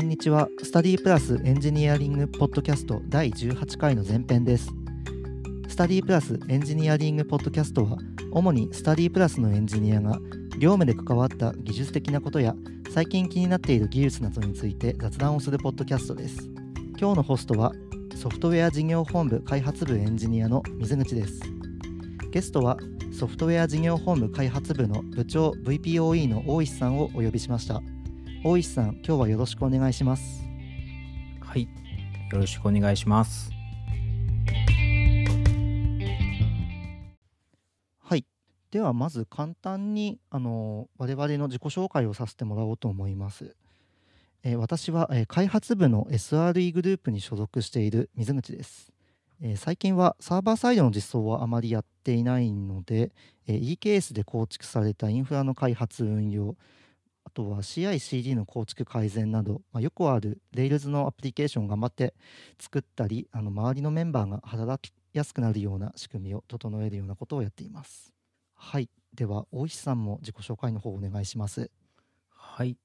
こんにちは。スタディプラスエンジニアリングポッドキャスト第18回の前編です。スタディプラスエンジニアリングポッドキャストは、主にスタディプラスのエンジニアが業務で関わった技術的なことや、最近気になっている技術などについて雑談をするポッドキャストです。今日のホストは、ソフトウェア事業本部開発部エンジニアの水口です。ゲストは、ソフトウェア事業本部開発部の部長 VPOE の大石さんをお呼びしました。大石さん、今日はよろしくお願いします。はい、よろしくお願いします。はい、ではまず簡単にあの我々の自己紹介をさせてもらおうと思います。えー、私は、えー、開発部の SRE グループに所属している水口です。えー、最近はサーバーサイドの実装はあまりやっていないので、えー、EKS で構築されたインフラの開発運用あとは CI/CD の構築改善など、まあ、よくある Rails のアプリケーションを頑張って作ったりあの周りのメンバーが働きやすくなるような仕組みを整えるようなことをやっています。はい。では、大石さんも自己紹介の方お願いします。はい。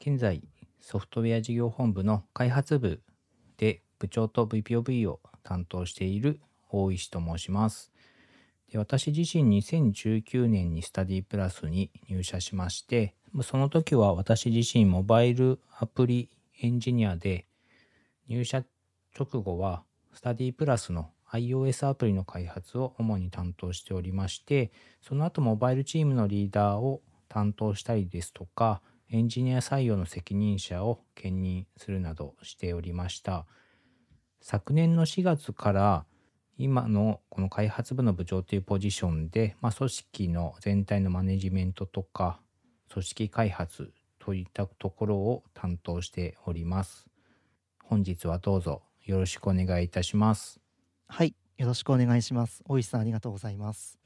現在、ソフトウェア事業本部の開発部で部長と VPOV を担当している大石と申します。で私自身2019年にスタディプラスに入社しまして、その時は私自身モバイルアプリエンジニアで入社直後はスタディプラスの iOS アプリの開発を主に担当しておりましてその後モバイルチームのリーダーを担当したりですとかエンジニア採用の責任者を兼任するなどしておりました。昨年の4月から今のこの開発部の部長というポジションで、まあ、組織の全体のマネジメントとか組織開発といったところを担当しております。本日はどうぞよろしくお願いいたします。はい、よろしくお願いします。大石さんありがとうございます。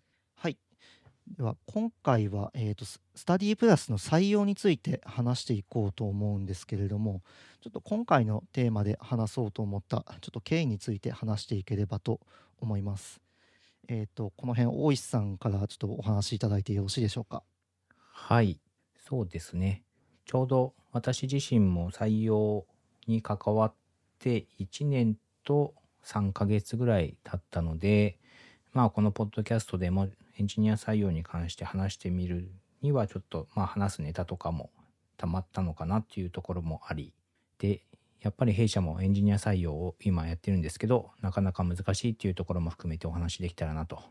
では今回は、えーと、スタディプラスの採用について話していこうと思うんですけれどもちょっと今回のテーマで話そうと思ったちょっと経緯について話していければと思います？えっ、ー、とこの辺大石さんからちょっとお話しいただいてよろしいでしょうか？はいそうですね。ちょうど私自身も採用に関わって1年と3ヶ月ぐらい経ったので、まあこのポッドキャストでもエンジニア採用に関して話してみるにはちょっとまあ話すネタとかもたまったのかなっていうところもあり、で、やっぱり弊社もエンジニア採用を今やってるんですけど、なかなか難しいっていうところも含めてお話できたらなと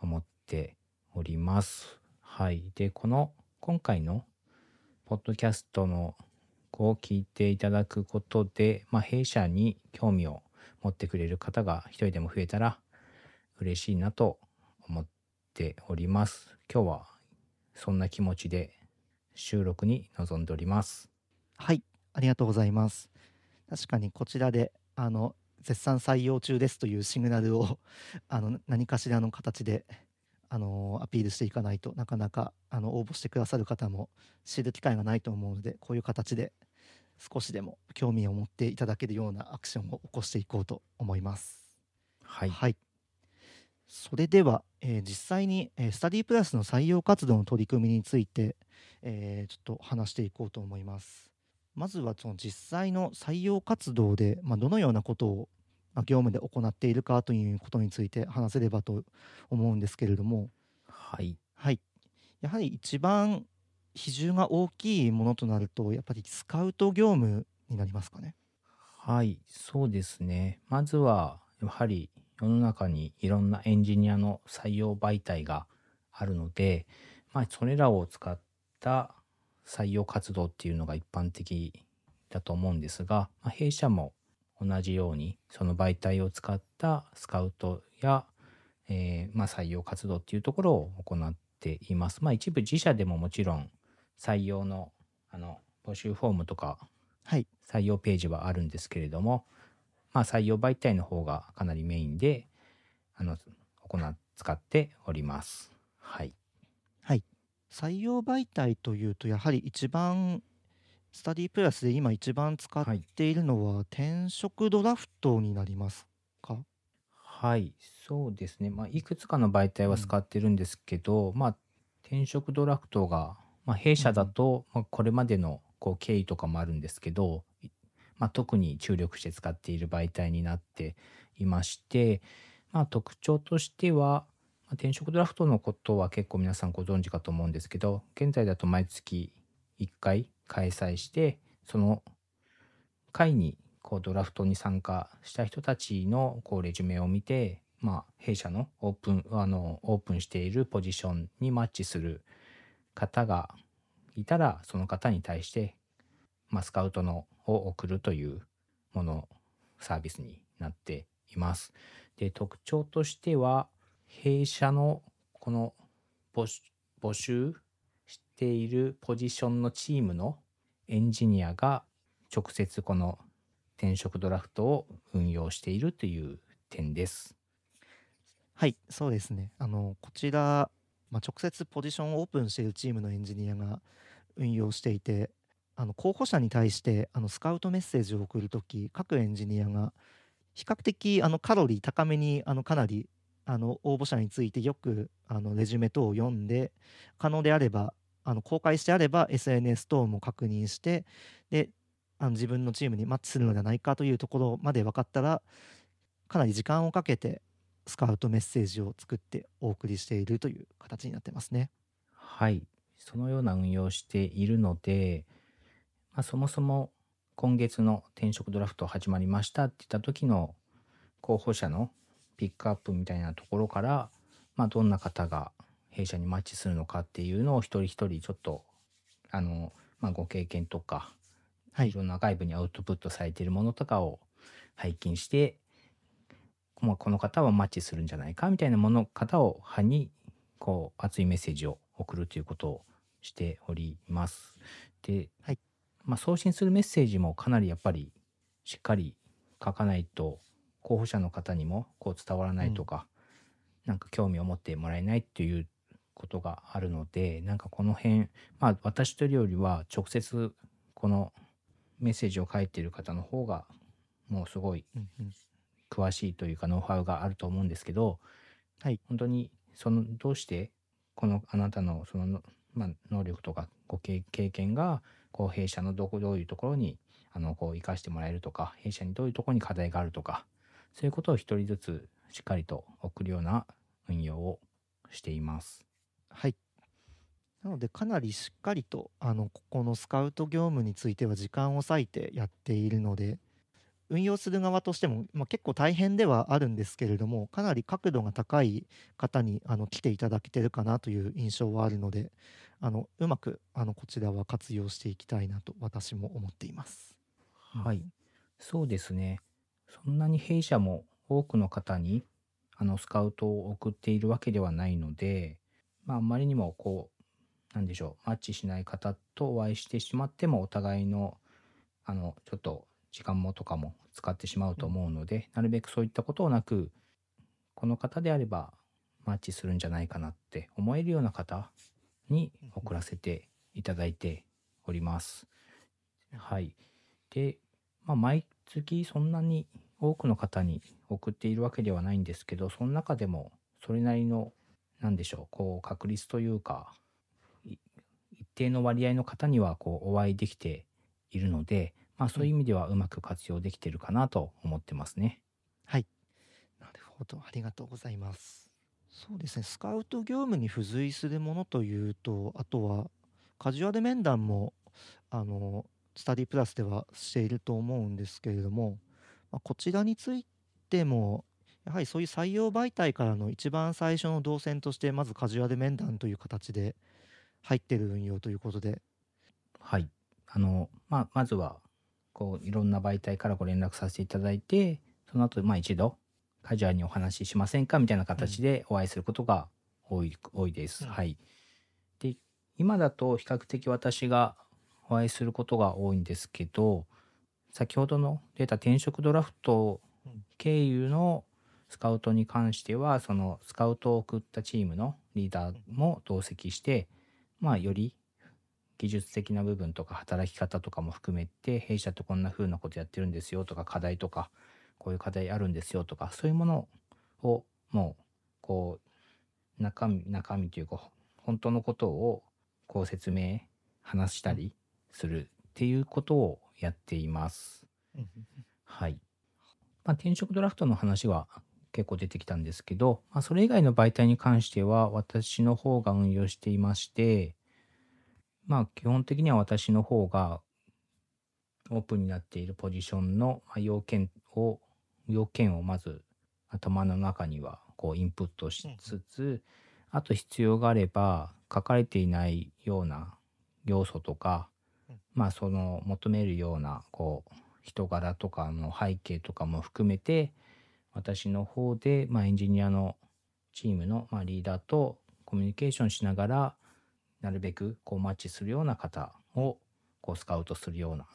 思っております。はい。で、この今回のポッドキャストのを聞いていただくことで、まあ、弊社に興味を持ってくれる方が一人でも増えたら嬉しいなと思っております。今日はそんな気持ちで収録に臨んでおります。はい、ありがとうございます。確かにこちらであの絶賛採用中ですというシグナルを あの何かしらの形であのアピールしていかないとなかなかあの応募してくださる方も知る機会がないと思うのでこういう形で少しでも興味を持っていただけるようなアクションを起こしていこうと思います。はい、はい、それでは、えー、実際に、えー、スタディプラスの採用活動の取り組みについて、えー、ちょっと話していこうと思います。まずはその実際の採用活動で、まあ、どのようなことを業務で行っているかということについて話せればと思うんですけれども、はい、はい、やはり一番比重が大きいものとなるとやっぱりスカウト業務になりますかね。はいそうですねまずはやはり世の中にいろんなエンジニアの採用媒体があるので、まあ、それらを使った採用活動っていうのが一般的だと思うんですが、まあ、弊社も同じようにその媒体を使ったスカウトや、えー、まあ、採用活動っていうところを行っています。まあ、一部自社でももちろん採用のあの募集フォームとか、はい、採用ページはあるんですけれども、まあ、採用媒体の方がかなりメインであの行使っております。はい、はい、採用媒体というとやはり一番スタディプラスで今一番使っているのは、転職ドラフトになりますか？はい、そうですね。まあ、いくつかの媒体は使ってるんですけど、まあ、転職ドラフトが、まあ、弊社だと、まあ、これまでのこう経緯とかもあるんですけど、まあ、特に注力して使っている媒体になっていまして、まあ、特徴としては、まあ転職ドラフトのことは結構皆さんご存知かと思うんですけど現在だと毎月1回開催してその会にこうドラフトに参加した人たちのこうレジュメを見て、まあ、弊社のオープンあのオープンしているポジションにマッチする方がいたらその方に対して、まあ、スカウトのを送るというものサービスになっています。で特徴としては弊社のこの募集しているポジションのチームのエンジニアが直接この転職ドラフトを運用しているという点です。はい、そうですね。あのこちら、まあ、直接ポジションをオープンしているチームのエンジニアが運用していて、あの候補者に対してあのスカウトメッセージを送るとき、各エンジニアが比較的あのカロリー高めにあのかなりあの応募者についてよくあのレジュメ等を読んで、可能であればあの公開してあれば SNS 等も確認して、であの自分のチームにマッチするのではないかというところまで分かったら、かなり時間をかけてスカウトメッセージを作ってお送りしているという形になってますね。はい。そのような運用しているので、まあ、そもそも今月の転職ドラフト始まりましたって言った時の候補者のピックアップみたいなところから、まあ、どんな方が弊社にマッチするのかっていうのを一人一人ちょっとあの、まあ、ご経験とかはいい。ろんな外部にアウトプットされているものとかを拝見して、まあ、この方はマッチするんじゃないかみたいなもの方を派にこう熱いメッセージを送るということをしております。で、はいまあ、送信するメッセージもかなりやっぱりしっかり書かないと候補者の方にもこう伝わらないとか、なんか興味を持ってもらえないっていうことがあるのでなんかこの辺まあ私というよりは直接このメッセージを書いている方の方がもうすごいうんうん。詳しいというかノウハウがあると思うんですけど、はい。本当にそのどうしてこのあなたのその、まあ、能力とかご経経験がこう弊社のどこどういうところにあのこう生かしてもらえるとか弊社にどういうところに課題があるとかそういうことを一人ずつしっかりと送るような運用をしています。はい。なので、かなりしっかりと、あの、ここのスカウト業務については時間を割いてやっているので、運用する側としても、まあ、結構大変ではあるんですけれども、かなり角度が高い方にあの来ていただけてるかなという印象はあるので、あのうまくあのこちらは活用していきたいなと私も思っています。はい、そうですね。そんなに弊社も多くの方にあのスカウトを送っているわけではないので、まあ、あまりにもこう、なんでしょう、マッチしない方とお会いしてしまっても、お互いの、あの、ちょっと時間もとかも使ってしまうと思うので、なるべくそういったことをなく、この方であればマッチするんじゃないかなって思えるような方に送らせていただいております。はい。で、まあ、毎月そんなに多くの方に送っているわけではないんですけど、その中でもそれなりの、なんでしょう、こう、確率というか、一定の割合の方にはこうお会いできているので、まあ、そういう意味ではうまく活用できているかなと思ってますね。はい。なるほど。ありがとうございます。そうですね。スカウト業務に付随するものというと、あとは、カジュアル面談も、あの、スタディプラスではしていると思うんですけれども、まあ、こちらについても、やはりそういう採用媒体からの一番最初の動線として、まずカジュアル面談という形で入っている運用ということで、はい。あの、まあ、まずは、こう、いろんな媒体からご連絡させていただいて、その後、まあ一度、カジュアルにお話ししませんかみたいな形でお会いすることが多い、多いです。うんはい。で、今だと比較的私がお会いすることが多いんですけど、先ほどの出た転職ドラフトうん経由のスカウトに関しては、そのスカウトを送ったチームのリーダーも同席して、まあより技術的な部分とか働き方とかも含めて弊社ってこんな風なことやってるんですよとか課題とかこういう課題あるんですよとかそういうものをもうこう中身中身というか本当のことをこう説明話したりするっていうことをやっています。はい。まあ、転職ドラフトの話は結構出てきたんですけど、まあ、それ以外の媒体に関しては私の方が運用していまして、まあ、基本的には私の方がオープンになっているポジションのまあ要件を、要件をまず頭の中にはこうインプットしつつ、あと必要があれば書かれていないような要素とか、うん。まあその求めるようなこう人柄とかの背景とかも含めて私の方で、まあ、エンジニアのチームの、まあ、リーダーとコミュニケーションしながらなるべくこうマッチするような方をこうスカウトするような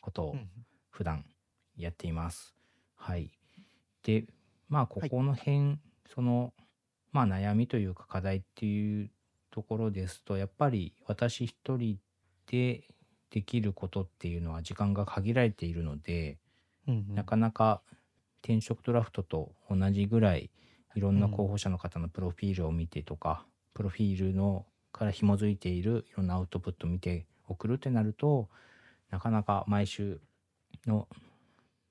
ことをうん普段やっています。はい。で、まあ、ここの辺、その、まあ、悩みというか課題っていうところですと、やっぱり私一人でできることっていうのは時間が限られているので、うんうんなかなか転職ドラフトと同じぐらいいろんな候補者の方のプロフィールを見てとか、プロフィールのから紐づいているいろんなアウトプットを見て送るってなるとなかなか毎週の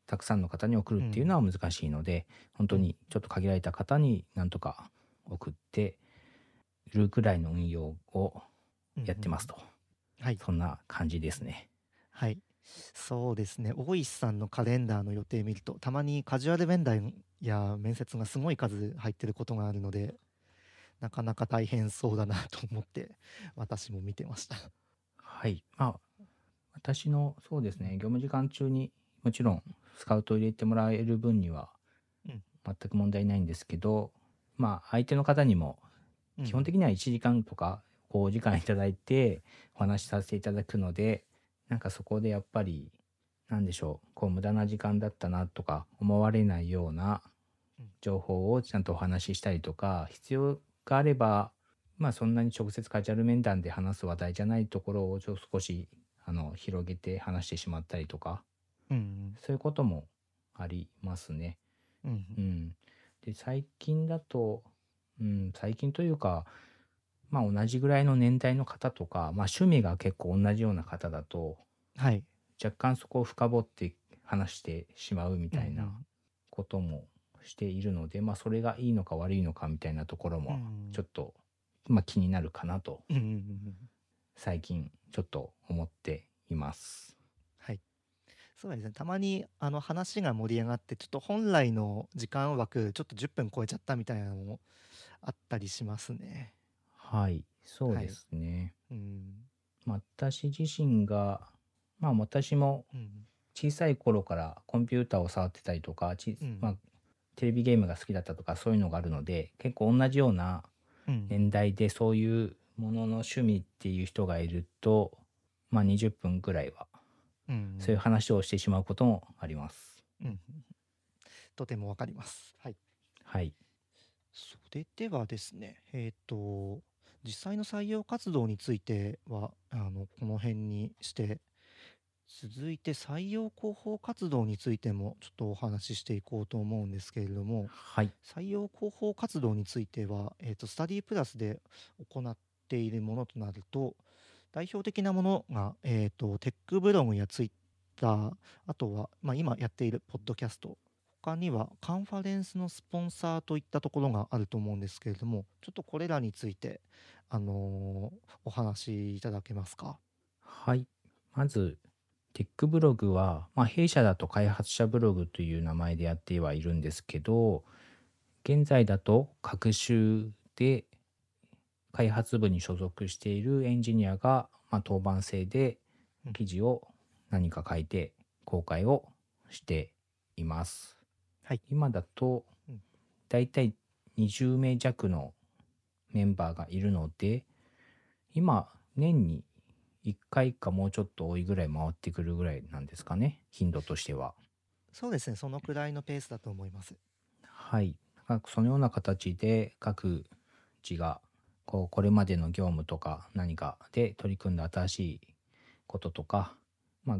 たくさんの方に送るっていうのは難しいので、本当にちょっと限られた方になんとか送ってるぐらいの運用をやってますと、はい。そんな感じですね。はい。そうですね。大石さんのカレンダーの予定見るとたまにカジュアル面談や面接がすごい数入ってることがあるのでなかなか大変そうだなと思って私も見てました。はい。まあ、私の、そうですね、業務時間中にもちろんスカウトを入れてもらえる分にはうん。全く問題ないんですけど、まあ、相手の方にも基本的には1時間とかこうお時間いただいてお話しさせていただくので、なんかそこでやっぱり、なんでしょう、こう無駄な時間だったなとか思われないようなうん。情報をちゃんとお話ししたりとか、必要があれば、まあそんなに直接カジュアル面談で話す話題じゃないところをちょっと少しあの広げて話してしまったりとか、うんそういうこともありますね。うんううんん。で、最近だと、うん、最近というか、まあ同じぐらいの年代の方とか、まあ趣味が結構同じような方だと、はい若干そこを深掘って話してしまうみたいうんなこともしているので、まあそれがいいのか悪いのかみたいなところもうん。ちょっと、まあ気になるかなと。うんうんうんうん。最近ちょっと思っています。はい。そうですね。たまにあの話が盛り上がってちょっと本来の時間枠ちょっと10分超えちゃったみたいなのもあったりしますね。はい、そうですね。うん。まあ私自身が、まあ私もうん。小さい頃からコンピューターを触ってたりとか、ちうん。まあ、テレビゲームが好きだったとかそういうのがあるので結構同じようなうん。年代でそういうものの趣味っていう人がいると、まあ、20分ぐらいはうん。そういう話をしてしまうこともあります。うん。うんとてもわかります。はい。はい。それではですね、えっ、と、実際の採用活動については、あの、この辺にして、続いて採用広報活動についてもちょっとお話ししていこうと思うんですけれども、はい。採用広報活動については、えっ、と、スタディプラスで行っているものとなると、代表的なものが、えっ、と、テックブログやツイッター、あとは、まあ、今やっているポッドキャスト、他にはカンファレンスのスポンサーといったところがあると思うんですけれども、ちょっとこれらについて、あのーお話しいただけますか？はい。まず、テックブログは、まあ、弊社だと開発者ブログという名前でやってはいるんですけど、現在だと各週で開発部に所属しているエンジニアが、まあ、当番制でうん。記事を何か書いて公開をしています。はい。今だとうん、だいたい20名弱のメンバーがいるので、今、年に1回かもうちょっと多いぐらい回ってくるぐらいなんですかね、頻度としては。そうですね、そのくらいのペースだと思います。はい。そのような形で各自がこうこれまでの業務とか何かで取り組んだ新しいこととか、まあ、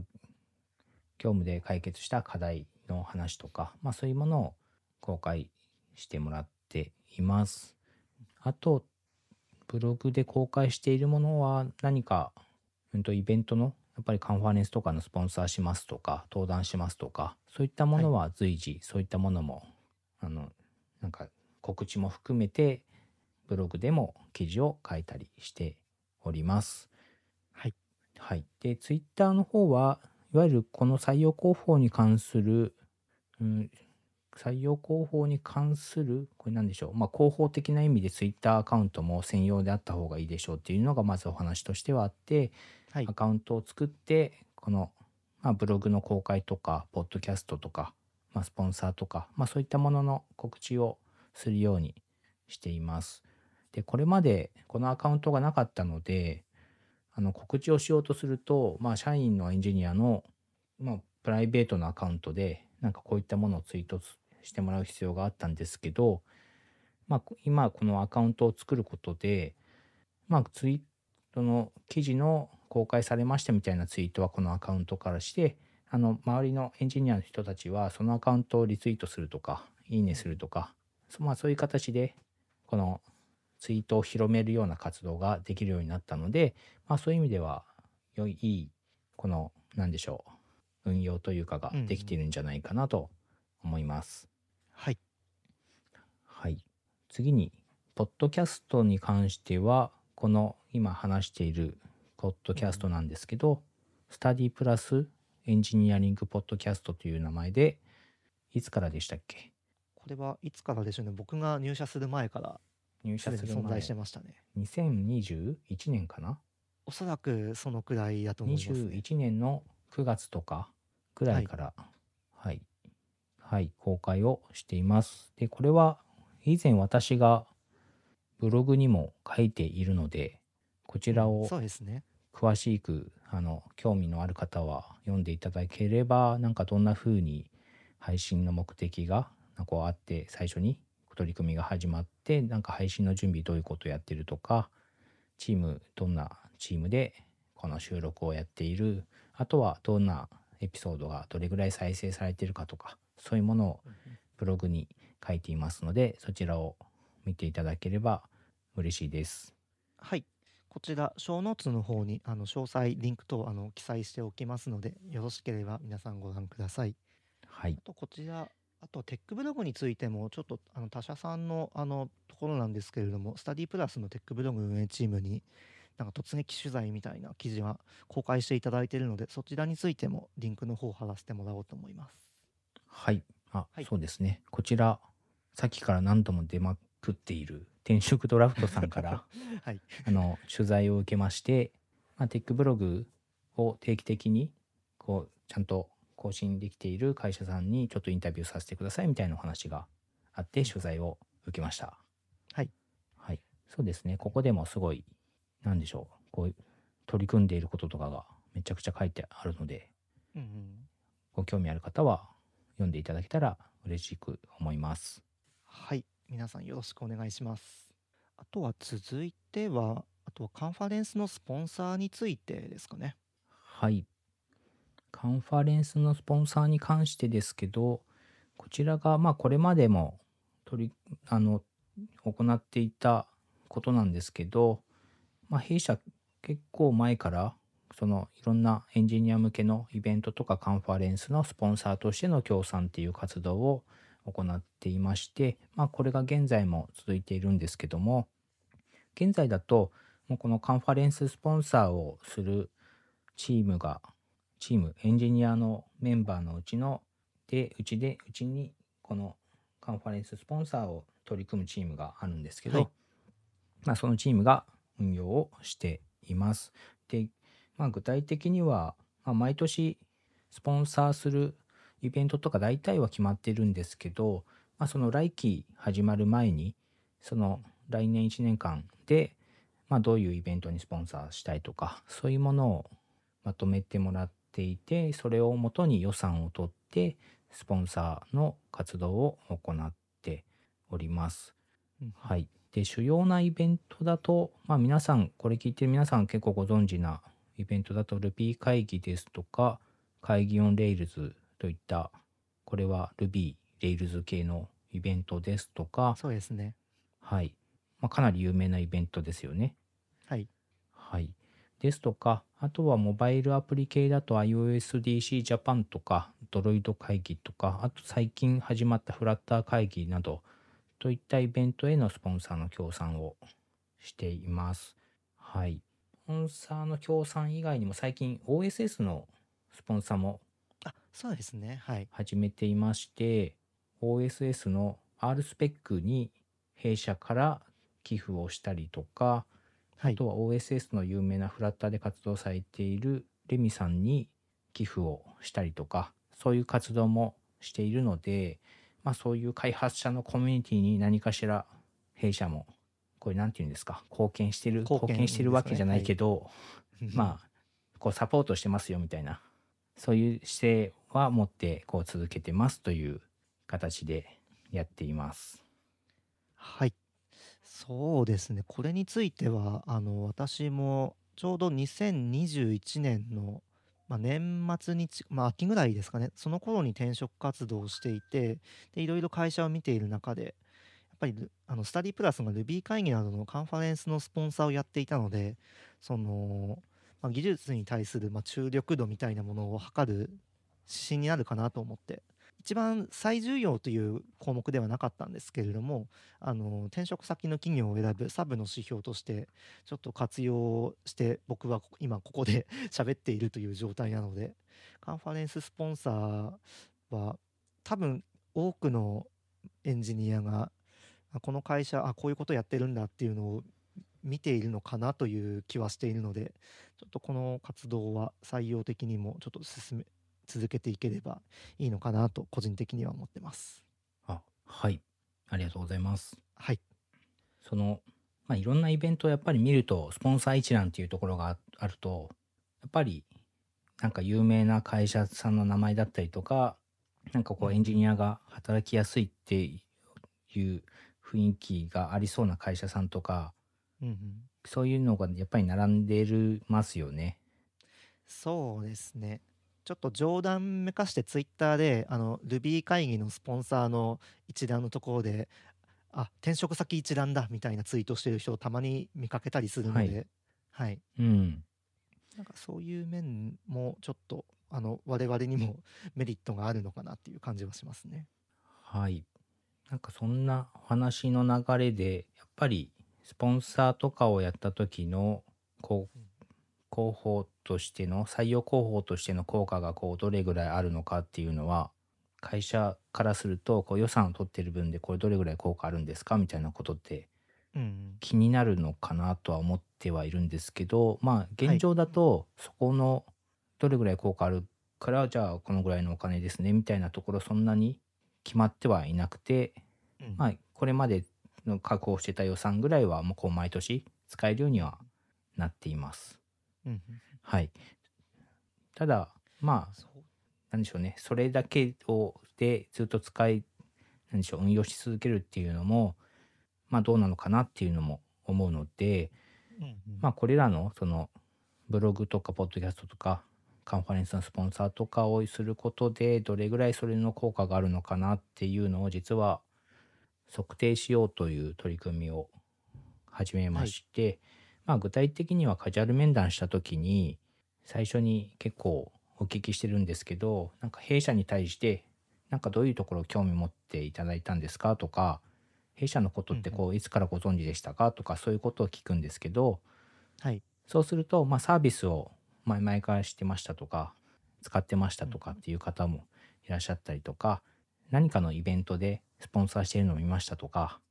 業務で解決した課題の話とか、まあ、そういうものを公開してもらっています。あと、ブログで公開しているものは何か、うんと、イベントのやっぱりカンファレンスとかのスポンサーしますとか登壇しますとかそういったものは随時、そういったものもあのなんか告知も含めてブログでも記事を書いたりしております。はい。はい。で、ツイッターの方は、いわゆるこの採用広報に関する、うん、採用広報に関する、これなんでしょう。まあ、広報的な意味でツイッターアカウントも専用であった方がいいでしょうっていうのがまずお話としてはあって、はいア。カウントを作って、この、まあ、ブログの公開とか、ポッドキャストとか、まあ、スポンサーとか、まあ、そういったものの告知をするようにしています。で、これまでこのアカウントがなかったので、あの告知をしようとすると、まあ、社員のエンジニアの、まあ、プライベートなアカウントで、なんかこういったものをツイートしてもらう必要があったんですけど、まあ、今このアカウントを作ることで、まあ、ツイートの記事の公開されましたみたいなツイートはこのアカウントからして、あの、周りのエンジニアの人たちはそのアカウントをリツイートするとか、いいねするとか、そまあそういう形で、このツイートを広めるような活動ができるようになったので、まあそういう意味では、良い、いい、この、なんでしょう、運用というかができているんじゃないかなと思います。はい。はい。次に、ポッドキャストに関しては、この今話しているポッドキャストなんですけど、スタディプラスエンジニアリングポッドキャストという名前で、いつからでしたっけ？これはいつからでしょうね。僕が入社する前から入社する前に存在してましたね。2021年かな？おそらくそのくらいだと思います、ね。21年の9月とかぐらいから、はい、はい、公開をしています。で、これは以前私がブログにも書いているので、こちらを。詳しく、あの、興味のある方は読んでいただければ、なんかどんな風に配信の目的が、こうあって、最初に取り組みが始まって、なんか配信の準備どういうことをやってるとか、チーム、どんなチームでこの収録をやっている、あとはどんなエピソードがどれぐらい再生されているかとか、そういうものをブログに書いていますので、そちらを見ていただければ嬉しいです。はい。こちら、小ノーツの方にあの詳細、リンク等あの記載しておきますので、よろしければ皆さんご覧ください。はいあ。と、こちら、あと、テックブログについても、ちょっとあの他社さんのあのところなんですけれども、スタディプラスのテックブログ運営チームに、なんか突撃取材みたいな記事は公開していただいているので、そちらについてもリンクの方を貼らせてもらおうと思います。はい。あ、はいそうですね。こちら、さっきから何度も出まくっている転職ドラフトさんから、はい。あの、取材を受けまして、まあ、テックブログを定期的に、こう、ちゃんと更新できている会社さんにちょっとインタビューさせてくださいみたいなお話があって、取材を受けました。はい。はい。そうですね。ここでもすごい、なんでしょう。こう、取り組んでいることとかがめちゃくちゃ書いてあるので、うんうん。ご興味ある方は読んでいただけたら嬉しく思います。はい。皆さんよろしくお願いします。あとは続いては、あとはカンファレンスのスポンサーについてですかね。はい。カンファレンスのスポンサーに関してですけど、こちらが、まあ、これまでも取り、あの、行っていたことなんですけど、まあ、弊社結構前から、そのいろんなエンジニア向けのイベントとかカンファレンスのスポンサーとしての協賛っていう活動を行っていまして、まあ、これが現在も続いているんですけども、現在だと、もうこのカンファレンススポンサーをするチームが、チーム、エンジニアのメンバーのうちの、で、うちで、うちにこのカンファレンススポンサーを取り組むチームがあるんですけど、はいまあそのチームが運用をしています。で、まあ具体的には、まあ、毎年スポンサーするイベントとか大体は決まってるんですけど、まあその来期始まる前に、その来年1年間で、まあどういうイベントにスポンサーしたいとか、そういうものをまとめてもらっていて、それをもとに予算を取って、スポンサーの活動を行っております。うんはい。で、主要なイベントだと、まあ皆さん、これ聞いてる皆さん結構ご存知なイベントだと Ruby 会議ですとか、会議オン Rails といった、これは Ruby、Rails 系のイベントですとか、そうですね。はい。まあかなり有名なイベントですよね。はい。はい。ですとか、あとはモバイルアプリ系だと iOSDC Japan とか、ドロイド会議とか、あと最近始まったフラッター会議など、といったイベントへのスポンサーの協賛をしています。はい。スポンサーの協賛以外にも最近 OSS のスポンサーもあそうですね。はい。始めていまして、OSS の R スペックに弊社から寄付をしたりとか、はい。あとは OSS の有名なフラッターで活動されているレミさんに寄付をしたりとか、そういう活動もしているので、まあそういう開発者のコミュニティに何かしら弊社も、これなんて言うんですか、貢献してる、貢献してるわけじゃないけど、まあ、こうサポートしてますよみたいな、そういう姿勢は持ってこう続けてますという形でやっています。はい。そうですね。これについては、あの、私もちょうど2021年の、まあ、年末にち、まあ、秋ぐらいですかね。その頃に転職活動をしていて、で、いろいろ会社を見ている中で、っぱり、あの、スタディプラスが Ruby 会議などのカンファレンスのスポンサーをやっていたので、その、まあ、技術に対する、まあ、注力度みたいなものを測る指針になるかなと思って一番最重要という項目ではなかったんですけれどもあの転職先の企業を選ぶサブの指標としてちょっと活用して僕は今ここで 喋っているという状態なのでカンファレンススポンサーは多分多くのエンジニアがあこの会社あこういうことやってるんだっていうのを見ているのかなという気はしているのでちょっとこの活動は採用的にもちょっと進め続けていければいいのかなと個人的には思ってます。あ、はい。ありがとうございます。はい。その、まあ、いろんなイベントをやっぱり見ると、スポンサー一覧っていうところがああると、やっぱり、なんか有名な会社さんの名前だったりとか、なんかこうエンジニアが働きやすいっていう雰囲気がありそうな会社さんとか、うんうん、そういうのがやっぱり並んでるますよね。そうですね。ちょっと冗談めかしてツイッターであの Ruby 会議のスポンサーの一覧のところであ転職先一覧だみたいなツイートしてる人をたまに見かけたりするので、はい、うん。なんかそういう面もちょっとあの我々にも メリットがあるのかなっていう感じはしますね。はい。なんかそんなお話の流れで、やっぱりスポンサーとかをやった時の、こう、広報としての、採用広報としての効果がこう、どれぐらいあるのかっていうのは、会社からすると、こう予算を取ってる分でこれどれぐらい効果あるんですか？みたいなことってうん気になるのかなとは思ってはいるんですけど、まあ現状だと、そこのどれぐらい効果あるから、じゃあこのぐらいのお金ですね、みたいなところそんなに決まってはいなくて、うんまあ、これまでの確保してた予算ぐらいは、もうこう毎年使えるようにはなっています。うんうんはい。ただ、まあ、そうなんでしょうね。それだけを、で、ずっと使い、なんでしょう、運用し続けるっていうのも、まあ、どうなのかなっていうのも思うので、うんうんまあ、これらの、その、ブログとか、ポッドキャストとか、カンファレンスのスポンサーとかをすることで、どれぐらいそれの効果があるのかなっていうのを、実は、測定しようという取り組みを始めまして、まあ、具体的にはカジュアル面談した時に、最初に結構お聞きしてるんですけど、なんか弊社に対して、なんかどういうところ興味持っていただいたんですかとか、弊社のことってこう、いつからご存知でしたかとか、そういうことを聞くんですけど、はい。そうすると、まあ、サービスを前々からしてましたとか、使ってましたとかっていう方もいらっしゃったりとか、何かのイベントでスポンサーしているのを見ましたとか、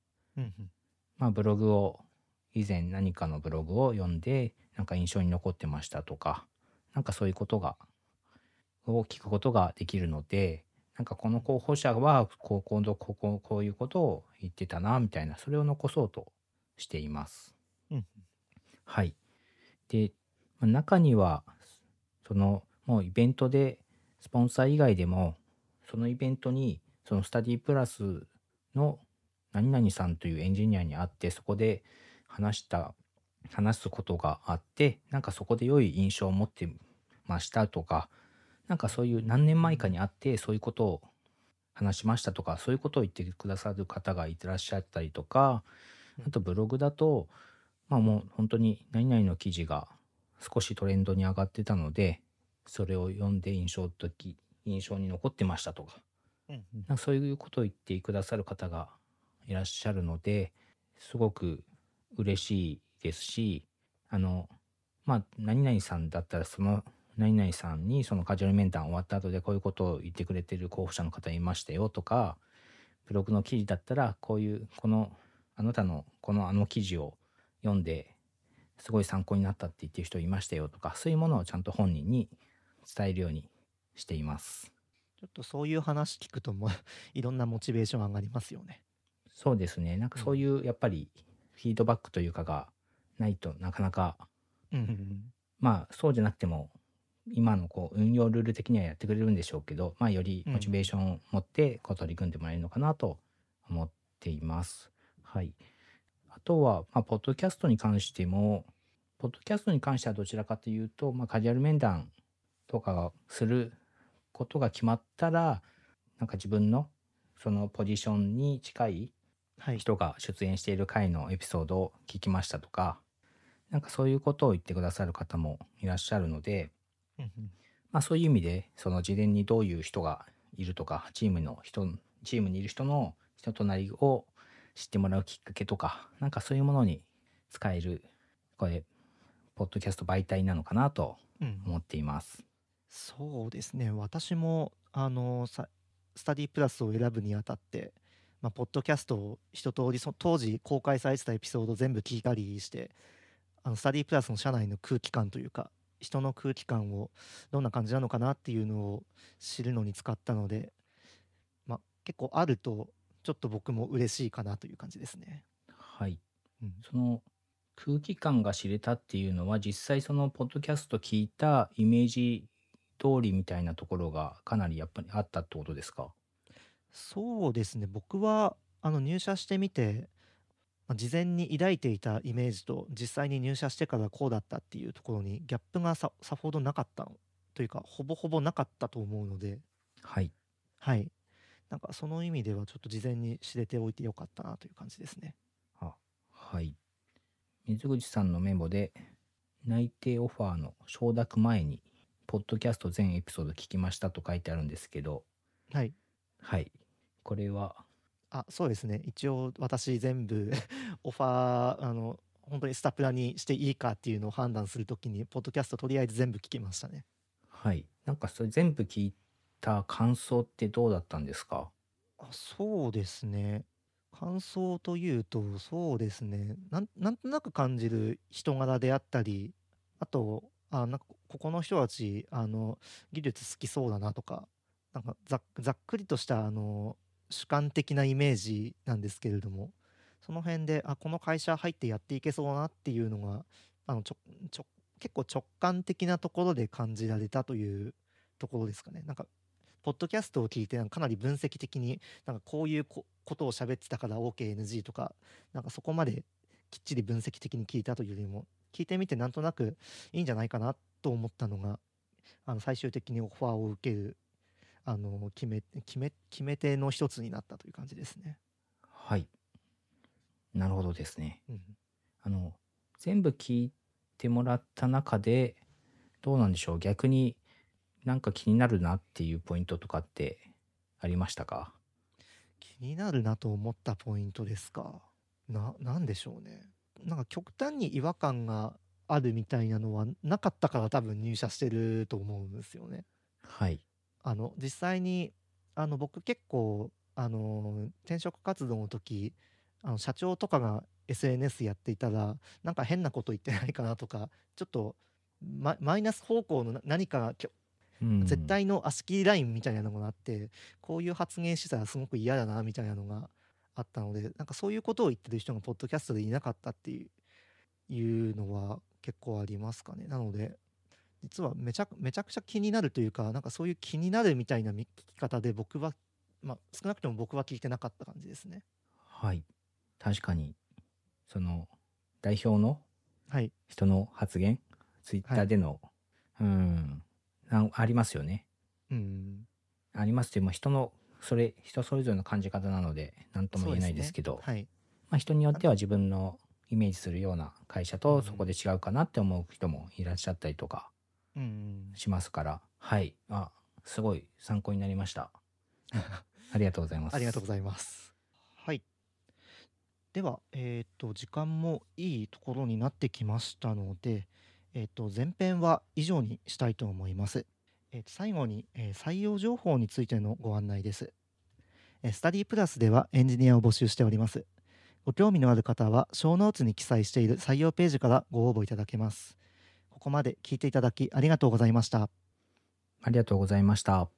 まあ、ブログを、以前何かのブログを読んで、なんか印象に残ってましたとか、なんかそういうことが、を聞くことができるので、なんかこの候補者は、こう、今度、ここ、こういうことを言ってたな、みたいな、それを残そうとしています。うんはい。で、まあ中には、その、もうイベントで、スポンサー以外でも、そのイベントに、そのスタディプラスの何々さんというエンジニアに会って、そこで話した、話すことがあって、なんかそこで良い印象を持ってましたとか、なんかそういう何年前かに会って、そういうことを話しましたとか、そういうことを言ってくださる方がいらっしゃったりとか、あとブログだと、まあもう本当に何々の記事が少しトレンドに上がってたので、それを読んで印象的、印象に残ってましたとか、うんなんかそういうことを言ってくださる方がいらっしゃるので、すごく嬉しいですし、あの、まあ、何々さんだったらその何々さんにそのカジュアル面談終わった後でこういうことを言ってくれてる候補者の方いましたよとか、ブログの記事だったらこういう、この、あなたのこのあの記事を読んですごい参考になったって言ってる人いましたよとか、そういうものをちゃんと本人に伝えるようにしています。ちょっとそういう話聞くともう いろんなモチベーション上がりますよね。そうですね。なんかそういうやっぱりフィードバックというかがないとなかなか、うんうんまあそうじゃなくても今のこう運用ルール的にはやってくれるんでしょうけど、まあよりモチベーションを持ってこう取り組んでもらえるのかなと思っています。はい。あとは、まあ、ポッドキャストに関しても、ポッドキャストに関してはどちらかというと、まあ、カジュアル面談とかがすることが決まったら、なんか自分のそのポジションに近いはい。人が出演している回のエピソードを聞きましたとか、なんかそういうことを言ってくださる方もいらっしゃるので、まあそういう意味で、その事前にどういう人がいるとか、チームの人、チームにいる人の人となりを知ってもらうきっかけとか、なんかそういうものに使える、これ、ポッドキャスト媒体なのかなとうん思っています。そうですね私もあのさスタディプラスを選ぶにあたって、まあ、ポッドキャストを一通りそ当時公開されてたエピソード全部聞いたりしてあのスタディプラスの社内の空気感というか人の空気感をどんな感じなのかなっていうのを知るのに使ったので、まあ、結構あるとちょっと僕も嬉しいかなという感じですね。はい。うんその空気感が知れたっていうのは、実際そのポッドキャスト聞いたイメージ通りみたいなところがかなりやっぱりあったってことですか？そうですね僕はあの入社してみて、まあ事前に抱いていたイメージと実際に入社してからこうだったっていうところにギャップがささほどなかったのというかほぼほぼなかったと思うのではい。はいなんかその意味ではちょっと事前に知れておいてよかったなという感じですねあはい。水口さんのメモで、内定オファーの承諾前に、ポッドキャスト全エピソード聞きましたと書いてあるんですけど、はいはい。これは、あそうですね一応私全部オファーあの本当にスタプラにしていいかっていうのを判断するときにポッドキャストとりあえず全部聞きましたねはい。なんかそれ全部聞いた感想ってどうだったんですか？あそうですね。感想というとそうですね。なんなんとなく感じる人柄であったりあとあなんかここの人たちあの技術好きそうだなとかなんかざっくりとしたあの主観的なイメージなんですけれどもその辺であこの会社入ってやっていけそうなっていうのがあのちょちょ結構直感的なところで感じられたというところですかね。なんかポッドキャストを聞いてかかなり分析的になんかこういうこことを喋ってたから OKNG とかなんかそこまできっちり分析的に聞いたというよりも聞いてみてなんとなくいいんじゃないかなと思ったのがあの最終的にオファーを受けるあの決め決め決め手の一つになったという感じですね。はい。なるほどですね。うんあの、全部聞いてもらった中で、どうなんでしょう逆になんか気になるなっていうポイントとかってありましたか？気になるなと思ったポイントですか？な、なんでしょうね。なんか極端に違和感があるみたいなのはなかったから多分入社してると思うんですよね。はい。あの実際にあの僕結構あの転職活動の時あの社長とかが SNS やっていたらなんか変なこと言ってないかなとかちょっとママイナス方向のな何か絶対の足切りラインみたいなのがあってこういう発言してたらすごく嫌だなみたいなのがあったのでなんかそういうことを言ってる人がポッドキャストでいなかったっていういうのは結構ありますかね。なので実はめちゃくめちゃくちゃ気になるというかなんかそういう気になるみたいな見聞き方で僕は、まあ、少なくとも僕は聞いてなかった感じですね。はい。確かに、その、代表のはい。人の発言、ツイッターでの、うん、なんありますよね。うんありますって、まあ、人の、それ、人それぞれの感じ方なので、何とも言えないですけど、ねはいまあ、人によっては自分のイメージするような会社とそこで違うかなって思う人もいらっしゃったりとかうんうんしますから、はい。あ、すごい参考になりました。ありがとうございます。ありがとうございます。はい。では、えっ、と、時間もいいところになってきましたので、えっ、と、前編は以上にしたいと思います。えっと最後に、えー採用情報についてのご案内です。えスタディプラスではエンジニアを募集しております。ご興味のある方は、小ノーツに記載している採用ページからご応募いただけます。ここまで聞いていただきありがとうございました。ありがとうございました。